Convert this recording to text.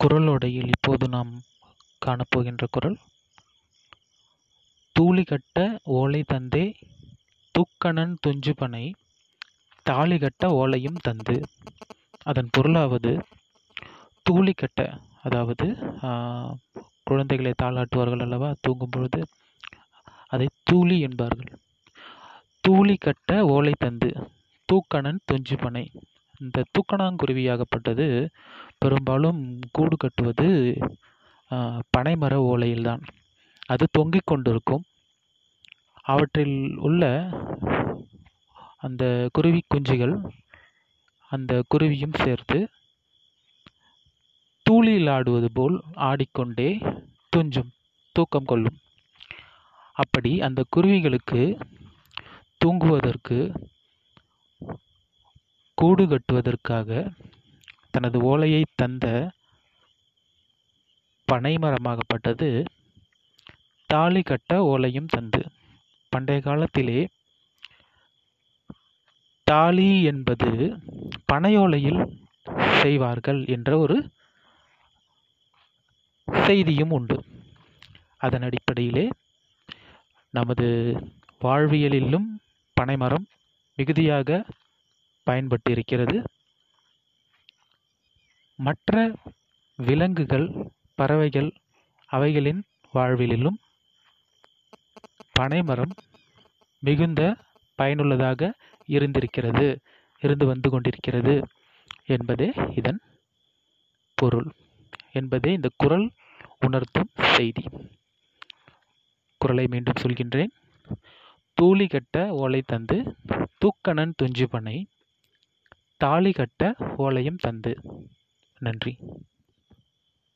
குறளோடையில் இப்போது நாம் காணப்போகின்ற குறள் தூளி கட்ட ஓலை தந்தே தூக்கணன் துஞ்சுபனை தாலி கட்ட ஓலையும் தந்து. அதன் பொருளாவது தூளி கட்ட அதாவது குழந்தைகளை தாளாட்டுவார்கள் அல்லவா? தூங்கும் பொழுது அதை தூளி என்பார்கள். தூளி கட்ட ஓலை தந்து தூக்கணன் துஞ்சுபனை இந்த தூக்கணாங்குருவியாகப்பட்டது பெரும்பாலும் கூடு கட்டுவது பனைமர ஓலையில்தான். அது தொங்கிக் கொண்டிருக்கும். அவற்றில் உள்ள அந்த குருவி குஞ்சுகள் அந்த குருவியும் சேர்த்து தூளியில் ஆடுவது போல் ஆடிக்கொண்டே துஞ்சும் தூக்கம் கொள்ளும். அப்படி அந்த குருவிகளுக்கு தூங்குவதற்கு கூடு கட்டுவதற்காக தனது ஓலையை தந்த பனைமரமாகப்பட்டது தாலி கட்ட ஓலையும் தந்து. பண்டைய காலத்திலே தாலி என்பது பனையோலையில் செய்வார்கள் என்ற ஒரு செய்தியும் உண்டு. அதன் அடிப்படையிலே நமது வாழ்வியலிலும் பனைமரம் மிகுதியாக பயன்பட்டு இருக்கிறது மற்ற விலங்குகள் பறவைகள் அவைகளின் வாழ்விலும் பனைமரம் மிகுந்த பயனுள்ளதாக இருந்திருக்கிறது இருந்து வந்து கொண்டிருக்கிறது என்பதே இதன் பொருள் என்பதே இந்த குறள் உணர்த்தும் செய்தி. குரலை மீண்டும் சொல்கின்றேன். தூளி கட்ட ஓலை தந்து தூக்கணன் துஞ்சுபனை தாலி கட்ட ஓலையும் தந்து. நன்றி.